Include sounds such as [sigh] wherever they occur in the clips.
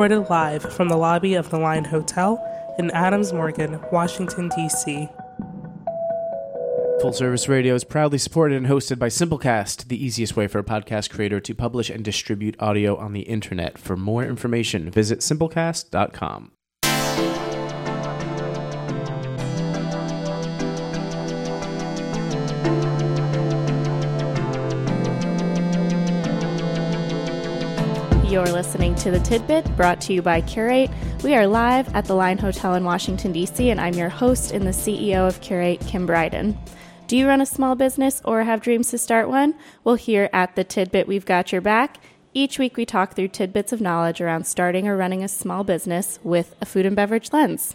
recorded live from the lobby of the Line Hotel in Adams Morgan, Washington, D.C. Full Service Radio is proudly supported and hosted by Simplecast, the easiest way for a podcast creator to publish and distribute audio on the internet. For more information, visit simplecast.com. You're listening to The Tidbit, brought to you by Cureate. We are live at the Line Hotel in Washington, D.C., and I'm your host and the CEO of Cureate, Kim Bryden. Do you run a small business or have dreams to start one? Well, here at The Tidbit, we've got your back. Each week, we talk through tidbits of knowledge around starting or running a small business with a food and beverage lens.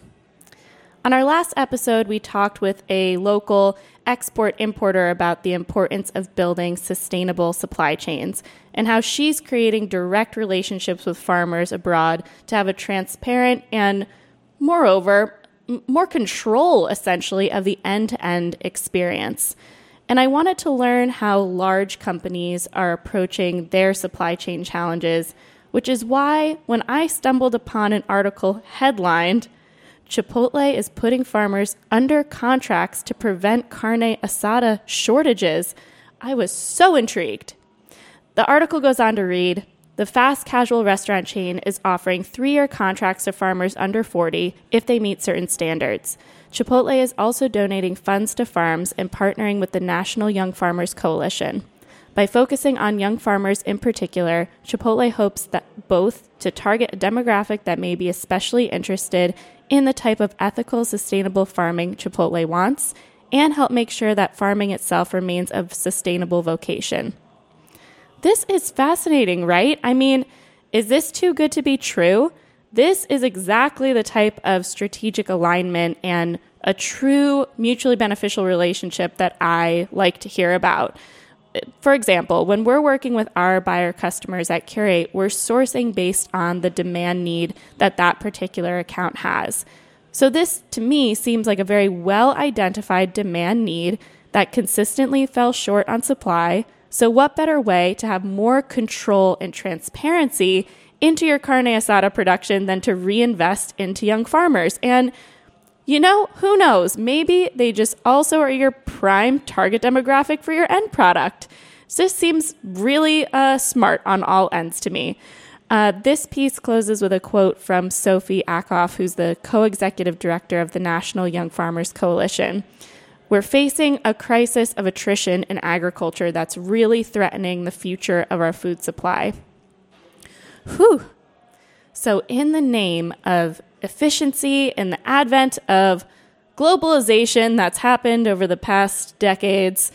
On our last episode, we talked with a local export importer about the importance of building sustainable supply chains and how she's creating direct relationships with farmers abroad to have a transparent and, moreover, more control essentially of the end to end experience. And I wanted to learn how large companies are approaching their supply chain challenges, which is why when I stumbled upon an article headlined, Chipotle is putting farmers under contracts to prevent carne asada shortages. I was so intrigued. The article goes on to read The fast casual restaurant chain is offering three year contracts to farmers under 40 if they meet certain standards. Chipotle is also donating funds to farms and partnering with the National Young Farmers Coalition. By focusing on young farmers in particular, Chipotle hopes that both to target a demographic that may be especially interested in the type of ethical, sustainable farming Chipotle wants, and help make sure that farming itself remains a sustainable vocation. This is fascinating, right? I mean, is this too good to be true? This is exactly the type of strategic alignment and a true mutually beneficial relationship that I like to hear about for example, when we're working with our buyer customers at Cureate, we're sourcing based on the demand need that that particular account has. So, this to me seems like a very well identified demand need that consistently fell short on supply. So, what better way to have more control and transparency into your carne asada production than to reinvest into young farmers? And you know, who knows? Maybe they just also are your prime target demographic for your end product. This seems really uh, smart on all ends to me. Uh, this piece closes with a quote from Sophie Ackoff, who's the co executive director of the National Young Farmers Coalition. We're facing a crisis of attrition in agriculture that's really threatening the future of our food supply. Whew. So, in the name of efficiency and the advent of globalization that's happened over the past decades,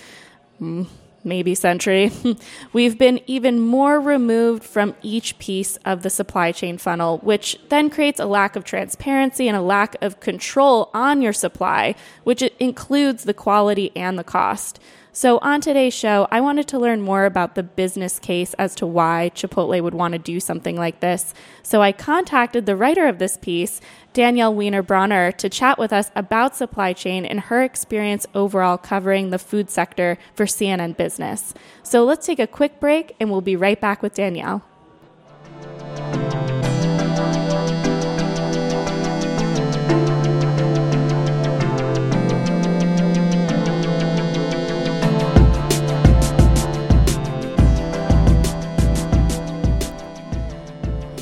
mm, maybe century, [laughs] we've been even more removed from each piece of the supply chain funnel, which then creates a lack of transparency and a lack of control on your supply, which includes the quality and the cost. So, on today's show, I wanted to learn more about the business case as to why Chipotle would want to do something like this. So, I contacted the writer of this piece, Danielle Wiener Bronner, to chat with us about supply chain and her experience overall covering the food sector for CNN Business. So, let's take a quick break and we'll be right back with Danielle.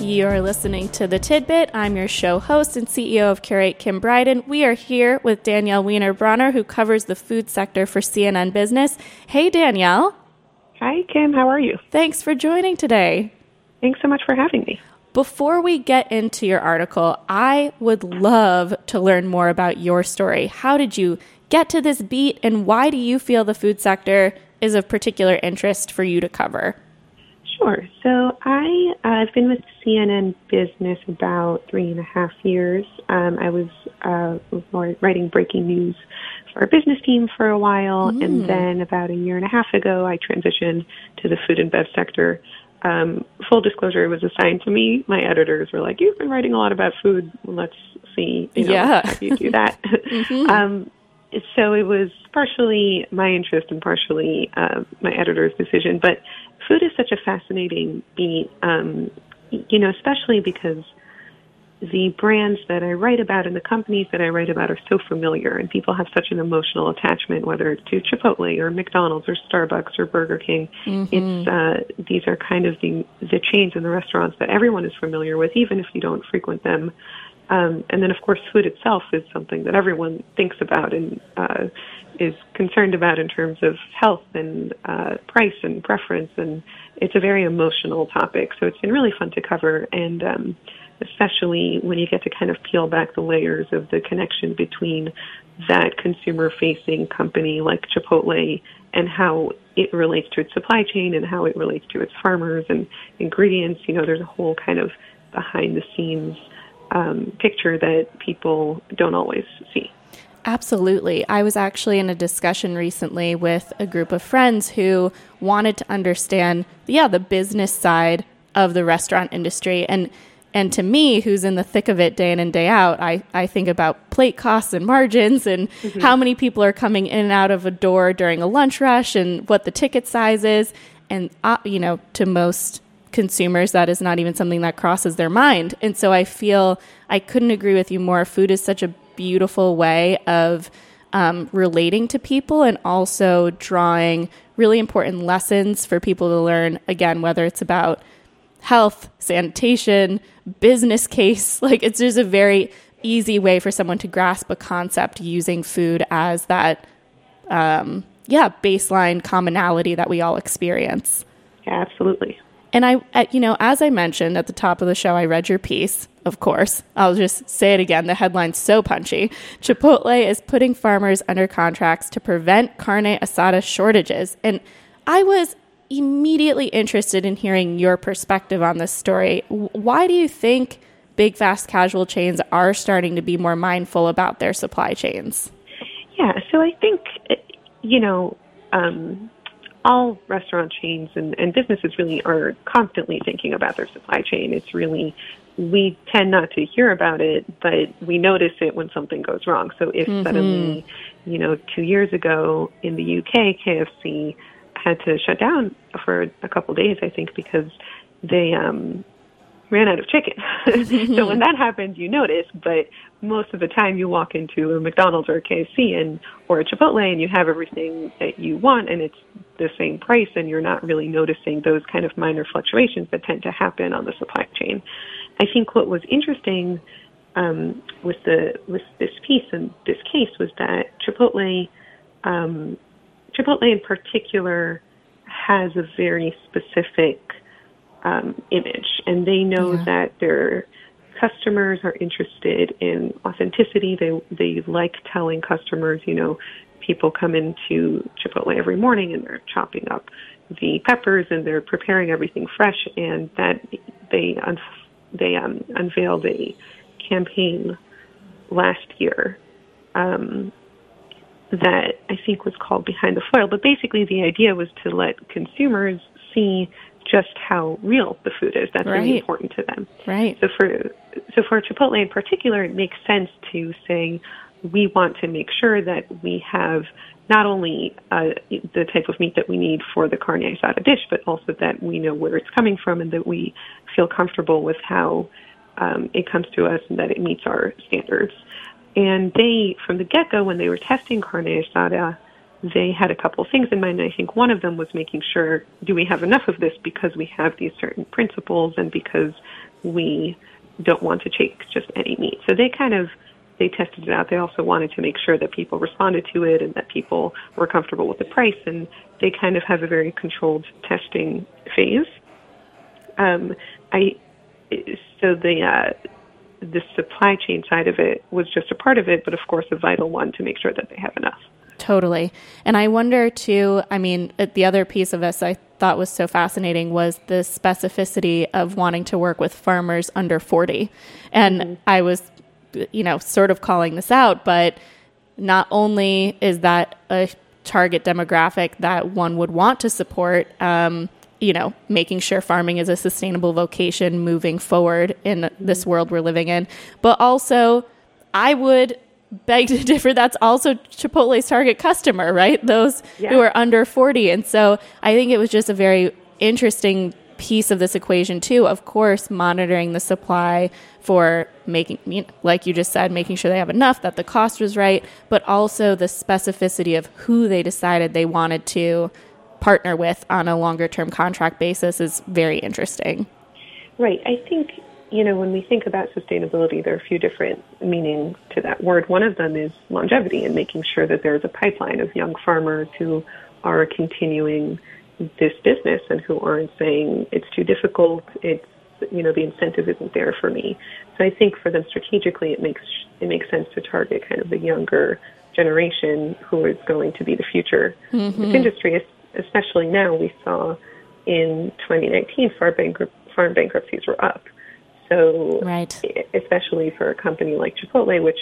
You're listening to The Tidbit. I'm your show host and CEO of Cureate, Kim Bryden. We are here with Danielle Wiener Bronner, who covers the food sector for CNN Business. Hey, Danielle. Hi, Kim. How are you? Thanks for joining today. Thanks so much for having me. Before we get into your article, I would love to learn more about your story. How did you get to this beat, and why do you feel the food sector is of particular interest for you to cover? Sure. So I I've been with CNN Business about three and a half years. Um, I was uh, writing breaking news for our business team for a while, mm. and then about a year and a half ago, I transitioned to the food and bev sector. Um, full disclosure, it was assigned to me. My editors were like, "You've been writing a lot about food. Let's see, you know, yeah. how you do that." [laughs] [laughs] mm-hmm. um, so it was partially my interest and partially uh, my editor's decision. But food is such a fascinating beat, um, you know, especially because the brands that I write about and the companies that I write about are so familiar, and people have such an emotional attachment, whether it's to Chipotle or McDonald's or Starbucks or Burger King. Mm-hmm. It's uh, these are kind of the the chains and the restaurants that everyone is familiar with, even if you don't frequent them. Um, and then, of course, food itself is something that everyone thinks about and uh, is concerned about in terms of health and uh, price and preference, and it's a very emotional topic. So it's been really fun to cover, and um, especially when you get to kind of peel back the layers of the connection between that consumer-facing company like Chipotle and how it relates to its supply chain and how it relates to its farmers and ingredients. You know, there's a whole kind of behind-the-scenes um, picture that people don't always see. Absolutely. I was actually in a discussion recently with a group of friends who wanted to understand, yeah, the business side of the restaurant industry. And and to me, who's in the thick of it day in and day out, I, I think about plate costs and margins and mm-hmm. how many people are coming in and out of a door during a lunch rush and what the ticket size is. And, uh, you know, to most consumers, that is not even something that crosses their mind. And so I feel I couldn't agree with you more. Food is such a beautiful way of um, relating to people and also drawing really important lessons for people to learn. Again, whether it's about health, sanitation, business [laughs] case, like it's just a very easy way for someone to grasp a concept using food as that, um, yeah, baseline commonality that we all experience. Yeah, absolutely. And I, you know, as I mentioned at the top of the show, I read your piece, of course. I'll just say it again. The headline's so punchy. Chipotle is putting farmers under contracts to prevent carne asada shortages. And I was immediately interested in hearing your perspective on this story. Why do you think big fast casual chains are starting to be more mindful about their supply chains? Yeah, so I think, you know, um, all restaurant chains and, and businesses really are constantly thinking about their supply chain. It's really we tend not to hear about it, but we notice it when something goes wrong. So if mm-hmm. suddenly, you know, two years ago in the UK, KFC had to shut down for a couple of days, I think, because they um, ran out of chicken. [laughs] so when [laughs] that happens, you notice, but most of the time you walk into a McDonald's or a KFC and or a Chipotle and you have everything that you want and it's the same price and you're not really noticing those kind of minor fluctuations that tend to happen on the supply chain. I think what was interesting um, with the with this piece and this case was that Chipotle um, Chipotle in particular has a very specific um, image, and they know yeah. that their customers are interested in authenticity. They they like telling customers, you know, people come into Chipotle every morning and they're chopping up the peppers and they're preparing everything fresh, and that they un- they um, unveiled a campaign last year um, that I think was called Behind the Foil. But basically, the idea was to let consumers see just how real the food is. That's right. really important to them. Right. So for so for Chipotle in particular, it makes sense to say we want to make sure that we have not only uh, the type of meat that we need for the carne asada dish, but also that we know where it's coming from and that we feel comfortable with how um, it comes to us and that it meets our standards. And they, from the get-go, when they were testing carne asada, they had a couple of things in mind. I think one of them was making sure, do we have enough of this because we have these certain principles and because we don't want to take just any meat. So they kind of they tested it out. They also wanted to make sure that people responded to it and that people were comfortable with the price. And they kind of have a very controlled testing phase. Um, I so the uh, the supply chain side of it was just a part of it, but of course a vital one to make sure that they have enough. Totally. And I wonder too, I mean, uh, the other piece of this I thought was so fascinating was the specificity of wanting to work with farmers under 40. And mm-hmm. I was, you know, sort of calling this out, but not only is that a target demographic that one would want to support, um, you know, making sure farming is a sustainable vocation moving forward in this world we're living in, but also I would beg [laughs] to differ. That's also Chipotle's target customer, right? Those yeah. who are under 40. And so I think it was just a very interesting piece of this equation too. Of course, monitoring the supply for making, like you just said, making sure they have enough, that the cost was right, but also the specificity of who they decided they wanted to partner with on a longer term contract basis is very interesting. Right. I think, you know, when we think about sustainability, there are a few different meanings to that word. One of them is longevity and making sure that there's a pipeline of young farmers who are continuing this business and who aren't saying it's too difficult, it's you know the incentive isn't there for me. So I think for them strategically, it makes it makes sense to target kind of the younger generation who is going to be the future mm-hmm. this industry. Especially now, we saw in 2019 farm, bankrupt, farm bankruptcies were up. So right. especially for a company like Chipotle, which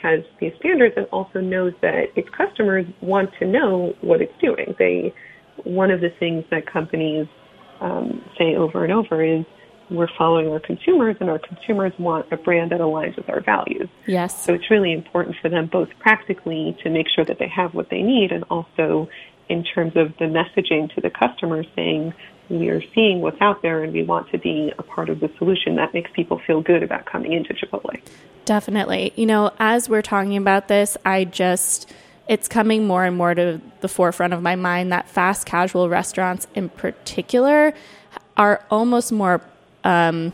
has these standards and also knows that its customers want to know what it's doing. They one of the things that companies um, say over and over is we're following our consumers, and our consumers want a brand that aligns with our values. Yes. So it's really important for them both practically to make sure that they have what they need, and also in terms of the messaging to the customer saying, we are seeing what's out there and we want to be a part of the solution that makes people feel good about coming into Chipotle. Definitely. You know, as we're talking about this, I just it's coming more and more to the forefront of my mind that fast casual restaurants in particular are almost more um,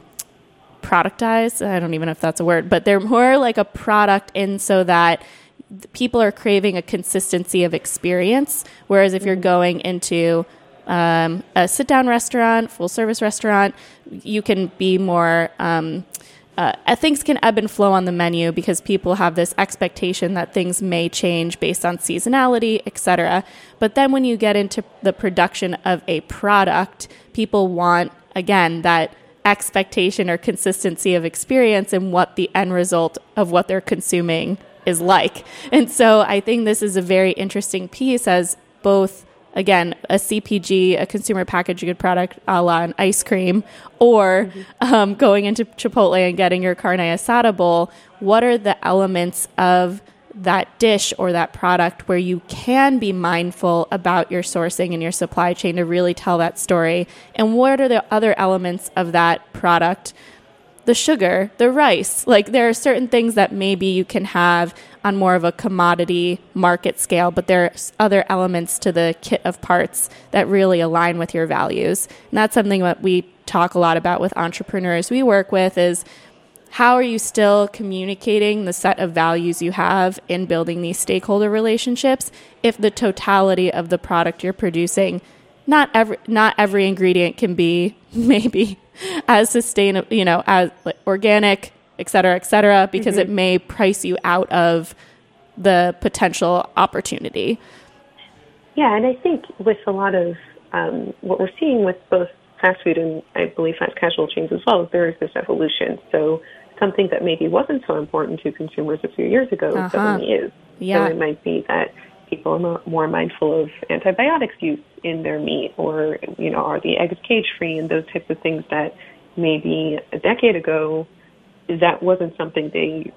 productized. I don't even know if that's a word, but they're more like a product in so that people are craving a consistency of experience. Whereas if you're going into um, a sit down restaurant, full service restaurant, you can be more. Um, uh, things can ebb and flow on the menu because people have this expectation that things may change based on seasonality, etc. But then when you get into the production of a product, people want again that expectation or consistency of experience and what the end result of what they're consuming is like. And so I think this is a very interesting piece as both again, a CPG, a consumer packaged good product a la an ice cream, or mm-hmm. um, going into Chipotle and getting your carne asada bowl, what are the elements of that dish or that product where you can be mindful about your sourcing and your supply chain to really tell that story? And what are the other elements of that product the sugar, the rice. Like there are certain things that maybe you can have on more of a commodity market scale, but there's other elements to the kit of parts that really align with your values. And that's something that we talk a lot about with entrepreneurs we work with is how are you still communicating the set of values you have in building these stakeholder relationships if the totality of the product you're producing not every not every ingredient can be [laughs] maybe as sustainable, you know, as organic, et cetera, et cetera, because mm-hmm. it may price you out of the potential opportunity. Yeah, and I think with a lot of um, what we're seeing with both fast food and I believe fast casual chains as well, there is this evolution. So something that maybe wasn't so important to consumers a few years ago uh-huh. suddenly is. Yeah. So it might be that people are more mindful of antibiotics use in their meat or, you know, are the eggs cage free and those types of things that maybe a decade ago that wasn't something they,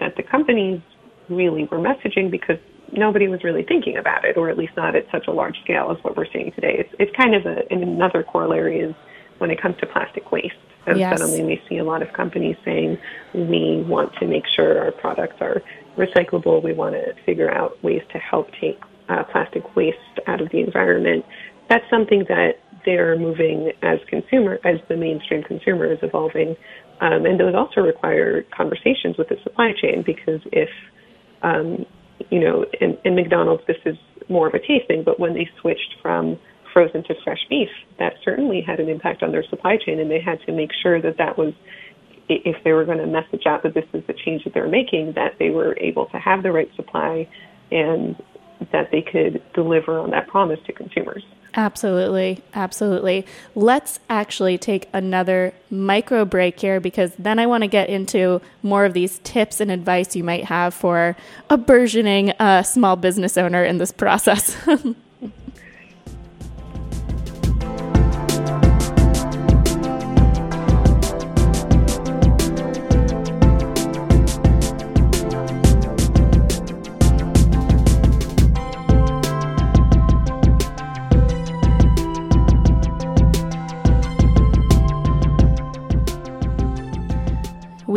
that the companies really were messaging because nobody was really thinking about it, or at least not at such a large scale as what we're seeing today. It's, it's kind of a, another corollary is when it comes to plastic waste. And yes. suddenly we see a lot of companies saying we want to make sure our products are recyclable. We want to figure out ways to help take uh, plastic waste out of the environment. That's something that they're moving as consumer, as the mainstream consumer is evolving. Um, and those also require conversations with the supply chain because if, um, you know, in, in McDonald's, this is more of a tasting, but when they switched from frozen to fresh beef, that certainly had an impact on their supply chain, and they had to make sure that that was if they were going to message out that this is the change that they're making, that they were able to have the right supply and that they could deliver on that promise to consumers. Absolutely. Absolutely. Let's actually take another micro break here because then I want to get into more of these tips and advice you might have for a burgeoning uh, small business owner in this process. [laughs]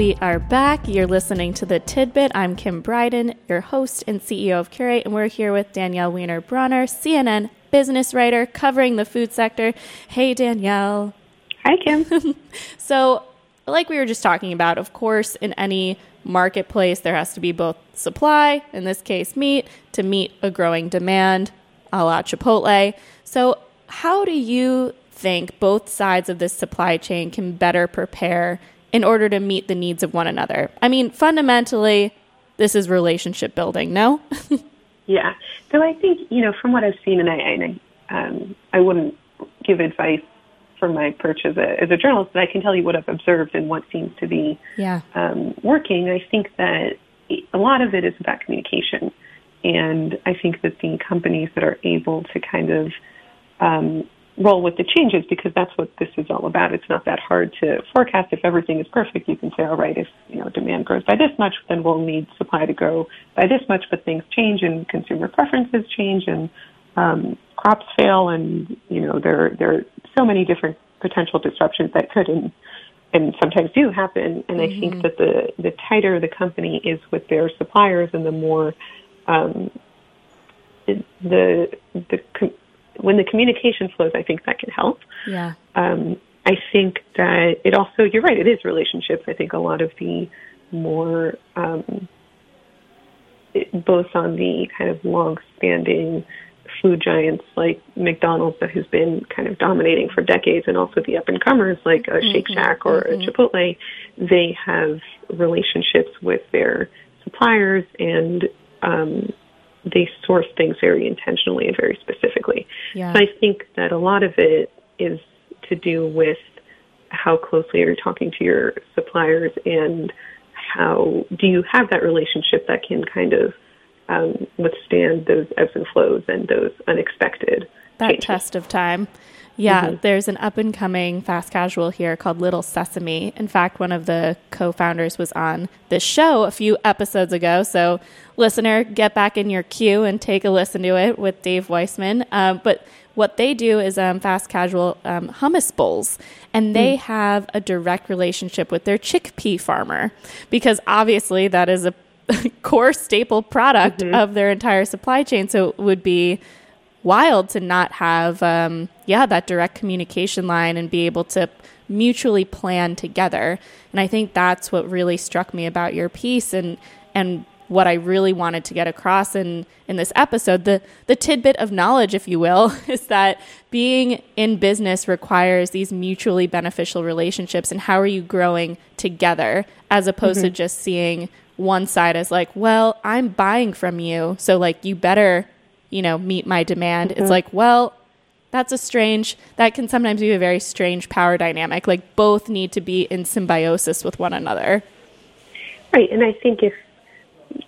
We are back. You're listening to The Tidbit. I'm Kim Bryden, your host and CEO of Cureate, and we're here with Danielle Wiener Bronner, CNN business writer covering the food sector. Hey, Danielle. Hi, Kim. [laughs] so, like we were just talking about, of course, in any marketplace, there has to be both supply, in this case, meat, to meet a growing demand, a la Chipotle. So, how do you think both sides of this supply chain can better prepare in order to meet the needs of one another? I mean, fundamentally, this is relationship building, no? [laughs] yeah. So I think, you know, from what I've seen, and I, and I, um, I wouldn't give advice from my perch as a, as a journalist, but I can tell you what I've observed and what seems to be yeah. um, working. I think that a lot of it is about communication. And I think that the companies that are able to kind of um, roll with the changes because that's what this is all about. It's not that hard to forecast. If everything is perfect, you can say, all right, if you know demand grows by this much, then we'll need supply to grow by this much. But things change and consumer preferences change and um, crops fail, and you know there there are so many different potential disruptions that could and and sometimes do happen. And mm-hmm. I think mm-hmm. that the the tighter the company is with their suppliers, and the more um, the the when the communication flows, I think that can help. Yeah. Um, I think that it also, you're right, it is relationships. I think a lot of the more, um, it, both on the kind of long-standing food giants like McDonald's that has been kind of dominating for decades, and also the up-and-comers like a Shake mm-hmm, Shack or mm-hmm. a Chipotle, they have relationships with their suppliers and um, they source things very intentionally and very specifically. Yeah. So I think that a lot of it is to do with how closely are you talking to your suppliers and how do you have that relationship that can kind of um, withstand those ebbs and flows and those unexpected that changes. test of time. Yeah, mm-hmm. there's an up and coming fast casual here called Little Sesame. In fact, one of the co founders was on this show a few episodes ago. So, listener, get back in your queue and take a listen to it with Dave Wiseman. Um, but what they do is um, fast casual um, hummus bowls, and they mm. have a direct relationship with their chickpea farmer because obviously that is a [laughs] core staple product mm-hmm. of their entire supply chain. So, it would be wild to not have um, yeah that direct communication line and be able to mutually plan together and i think that's what really struck me about your piece and and what i really wanted to get across in in this episode the the tidbit of knowledge if you will [laughs] is that being in business requires these mutually beneficial relationships and how are you growing together as opposed mm-hmm. to just seeing one side as like well i'm buying from you so like you better you know, meet my demand. Mm-hmm. It's like, well, that's a strange, that can sometimes be a very strange power dynamic. Like both need to be in symbiosis with one another. Right. And I think if,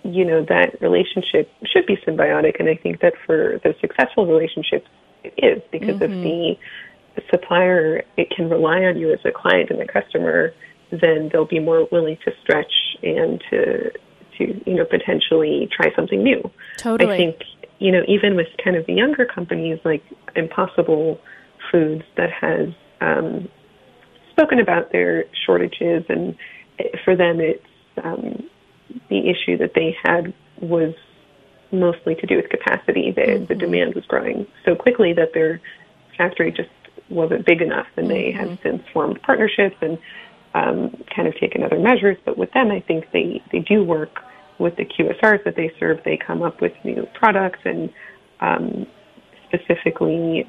you know, that relationship should be symbiotic. And I think that for the successful relationships, it is because mm-hmm. if the supplier, it can rely on you as a client and a customer, then they'll be more willing to stretch and to, to, you know, potentially try something new. Totally. I think you know, even with kind of the younger companies like Impossible Foods that has um, spoken about their shortages, and for them, it's um, the issue that they had was mostly to do with capacity. The, mm-hmm. the demand was growing so quickly that their factory just wasn't big enough, and mm-hmm. they have mm-hmm. since formed partnerships and um, kind of taken other measures. But with them, I think they they do work with the QSRs that they serve, they come up with new products and um, specifically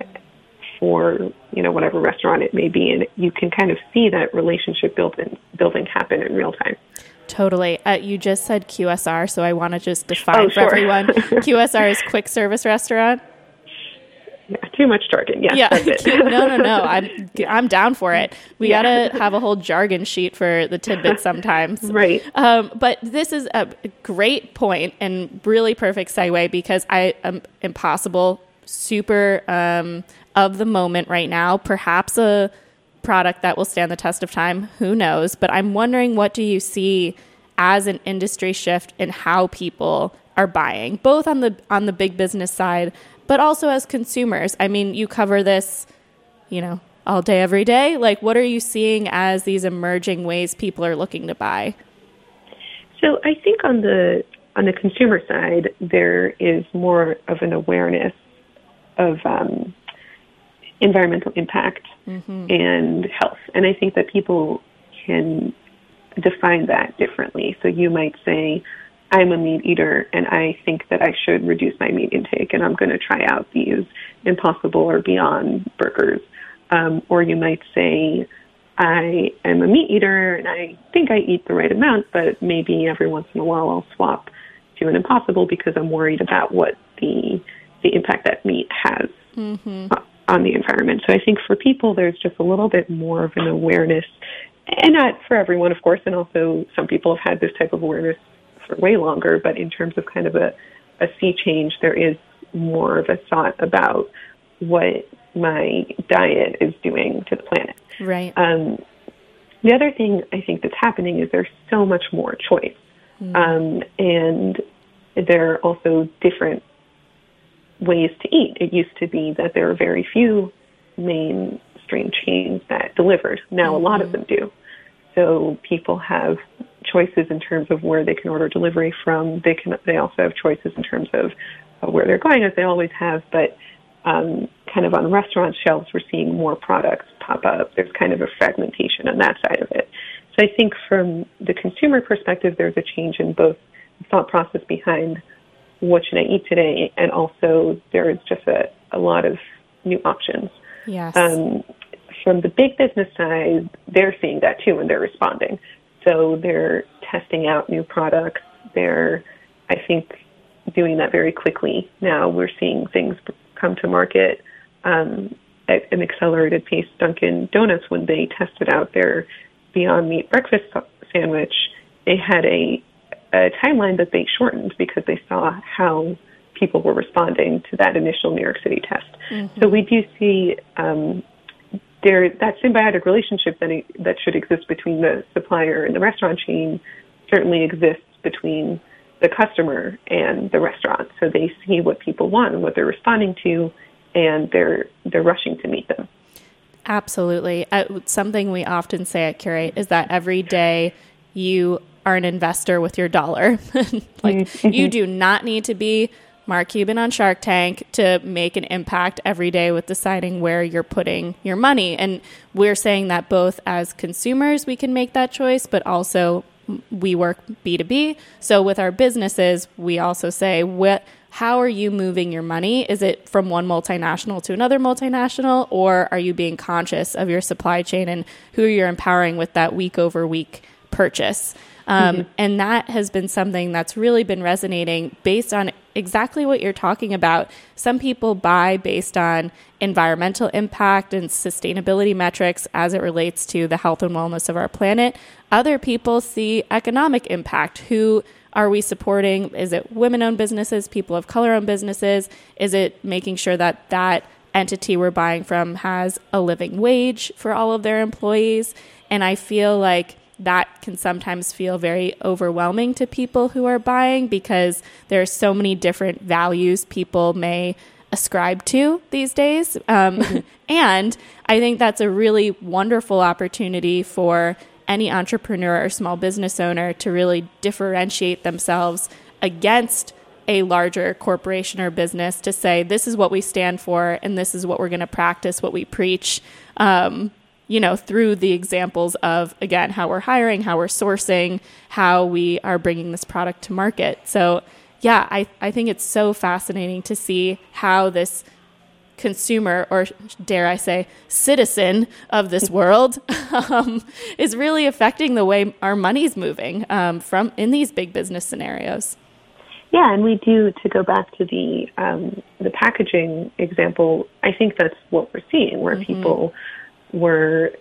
for you know whatever restaurant it may be, and you can kind of see that relationship building building happen in real time. Totally. Uh, you just said QSR, so I want to just define oh, for sure. everyone. [laughs] QSR is quick service restaurant. Yeah, too much jargon. Yes, yeah. [laughs] no, no, no. [laughs] I'm I'm down for it. We yeah. gotta have a whole jargon sheet for the tidbits [laughs] sometimes. right. Um, but this is a great point and really perfect segue because I am impossible, super um, of the moment right now. Perhaps a product that will stand the test of time. Who knows? But I'm wondering, what do you see as an industry shift in how people are buying, both on the on the big business side but also as consumers. I mean, you cover this, you know, all day, every day? Like, what are you seeing as these emerging ways people are looking to buy? So I think on the on the consumer side, there is more of an awareness of um, environmental impact mm-hmm. and health, and I think that people can define that differently. So you might say, I'm a meat eater and I think that I should reduce my meat intake and I'm going to try out these impossible or beyond burgers. Um, or you might say, I am a meat eater and I think I eat the right amount, but maybe every once in a while I'll swap to an impossible because I'm worried about what the the impact that meat has mm-hmm. on the environment. So I think for people, there's just a little bit more of an awareness, and not for everyone, of course. And also, some people have had this type of awareness for way longer. But in terms of kind of a a sea change, there is more of a thought about what my diet is doing to the planet. Right. Um, the other thing I think that's happening is there's so much more choice. Mm-hmm. Um, and there are also different ways to eat. It used to be that there were very few mainstream chains that delivered. Now mm-hmm. a lot of mm-hmm. them do. So people have choices in terms of where they can order delivery from. They can. They also have choices in terms of uh, where they're going, as they always have. But um, kind of on restaurant shelves, we're seeing more products pop up. There's kind of a fragmentation on that side of it. So I think from the consumer perspective, there's a change in both the thought process behind what should I eat today, and also there is just a, a lot of new options. Yes. Um, from the big business side, they're seeing that too, and they're responding. So they're testing out new products. They're, I think, doing that very quickly. Now we're seeing things come to market um, at an accelerated pace. Dunkin' Donuts, when they tested out their Beyond Meat breakfast sandwich, they had a, a timeline that they shortened because they saw how people were responding to that initial New York City test. Mm-hmm. So we do see um, there that symbiotic relationship that that should exist between the supplier and the restaurant chain certainly exists between the customer and the restaurant. So they see what people want and what they're responding to, and they're they're rushing to meet them. Absolutely. Uh, something we often say at Cureate is that every day you are an investor with your dollar. [laughs] like mm-hmm. you do not need to be Mark Cuban on Shark Tank to make an impact every day with deciding where you're putting your money. And we're saying that both as consumers, we can make that choice, but also we work B2B. So with our businesses, we also say, what, how are you moving your money? Is it from one multinational to another multinational, or are you being conscious of your supply chain and who you're empowering with that week over week purchase? Um, mm-hmm. And that has been something that's really been resonating based on exactly what you're talking about. Some people buy based on environmental impact and sustainability metrics as it relates to the health and wellness of our planet. Other people see economic impact. Who are we supporting? Is it women owned businesses, people of color owned businesses? Is it making sure that that entity we're buying from has a living wage for all of their employees? And I feel like that can sometimes feel very overwhelming to people who are buying because there are so many different values people may ascribe to these days. Um, mm-hmm. [laughs] and I think that's a really wonderful opportunity for any entrepreneur or small business owner to really differentiate themselves against a larger corporation or business to say, this is what we stand for and this is what we're going to practice, what we preach. Um, you know, through the examples of, again, how we're hiring, how we're sourcing, how we are bringing this product to market. So, yeah, I, I think it's so fascinating to see how this consumer, or dare I say, citizen of this [laughs] world, um, is really affecting the way our money's moving um, from in these big business scenarios. Yeah, and we do to go back to the um, the packaging example. I think that's what we're seeing, where mm-hmm. people where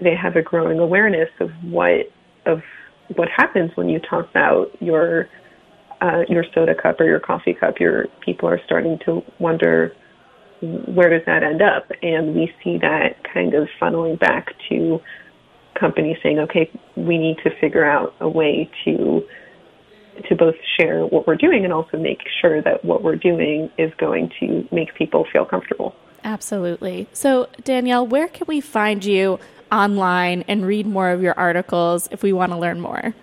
they have a growing awareness of what of what happens when you toss out your uh, your soda cup or your coffee cup. Your people are starting to wonder where does that end up, and we see that kind of funneling back to companies saying, okay, we need to figure out a way to to both share what we're doing and also make sure that what we're doing is going to make people feel comfortable. Absolutely. So, Danielle, where can we find you online and read more of your articles if we want to learn more?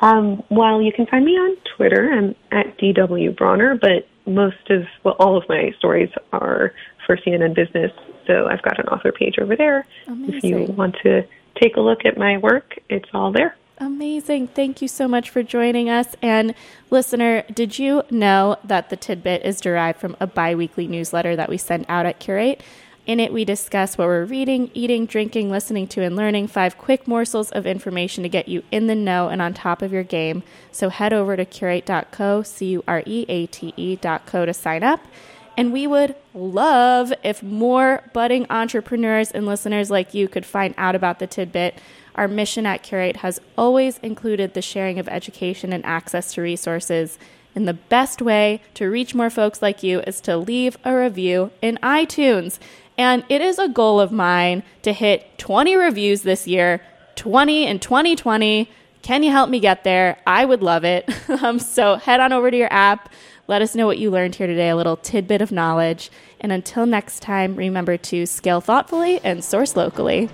Um, well, you can find me on Twitter. I'm at DW Bronner, but most of, well, all of my stories are for CNN Business. So I've got an author page over there. Amazing. If you want to take a look at my work, it's all there. Amazing. Thank you so much for joining us. And listener, did you know that the tidbit is derived from a bi weekly newsletter that we send out at Cureate? In it, we discuss what we're reading, eating, drinking, listening to, and learning five quick morsels of information to get you in the know and on top of your game. So head over to cureate.co, C U R E A T E.co to sign up. And we would love if more budding entrepreneurs and listeners like you could find out about the tidbit. Our mission at Cureate has always included the sharing of education and access to resources. And the best way to reach more folks like you is to leave a review in iTunes. And it is a goal of mine to hit 20 reviews this year, 20 in 2020. Can you help me get there? I would love it. [laughs] um, so head on over to your app let us know what you learned here today, a little tidbit of knowledge. And until next time, remember to scale thoughtfully and source locally.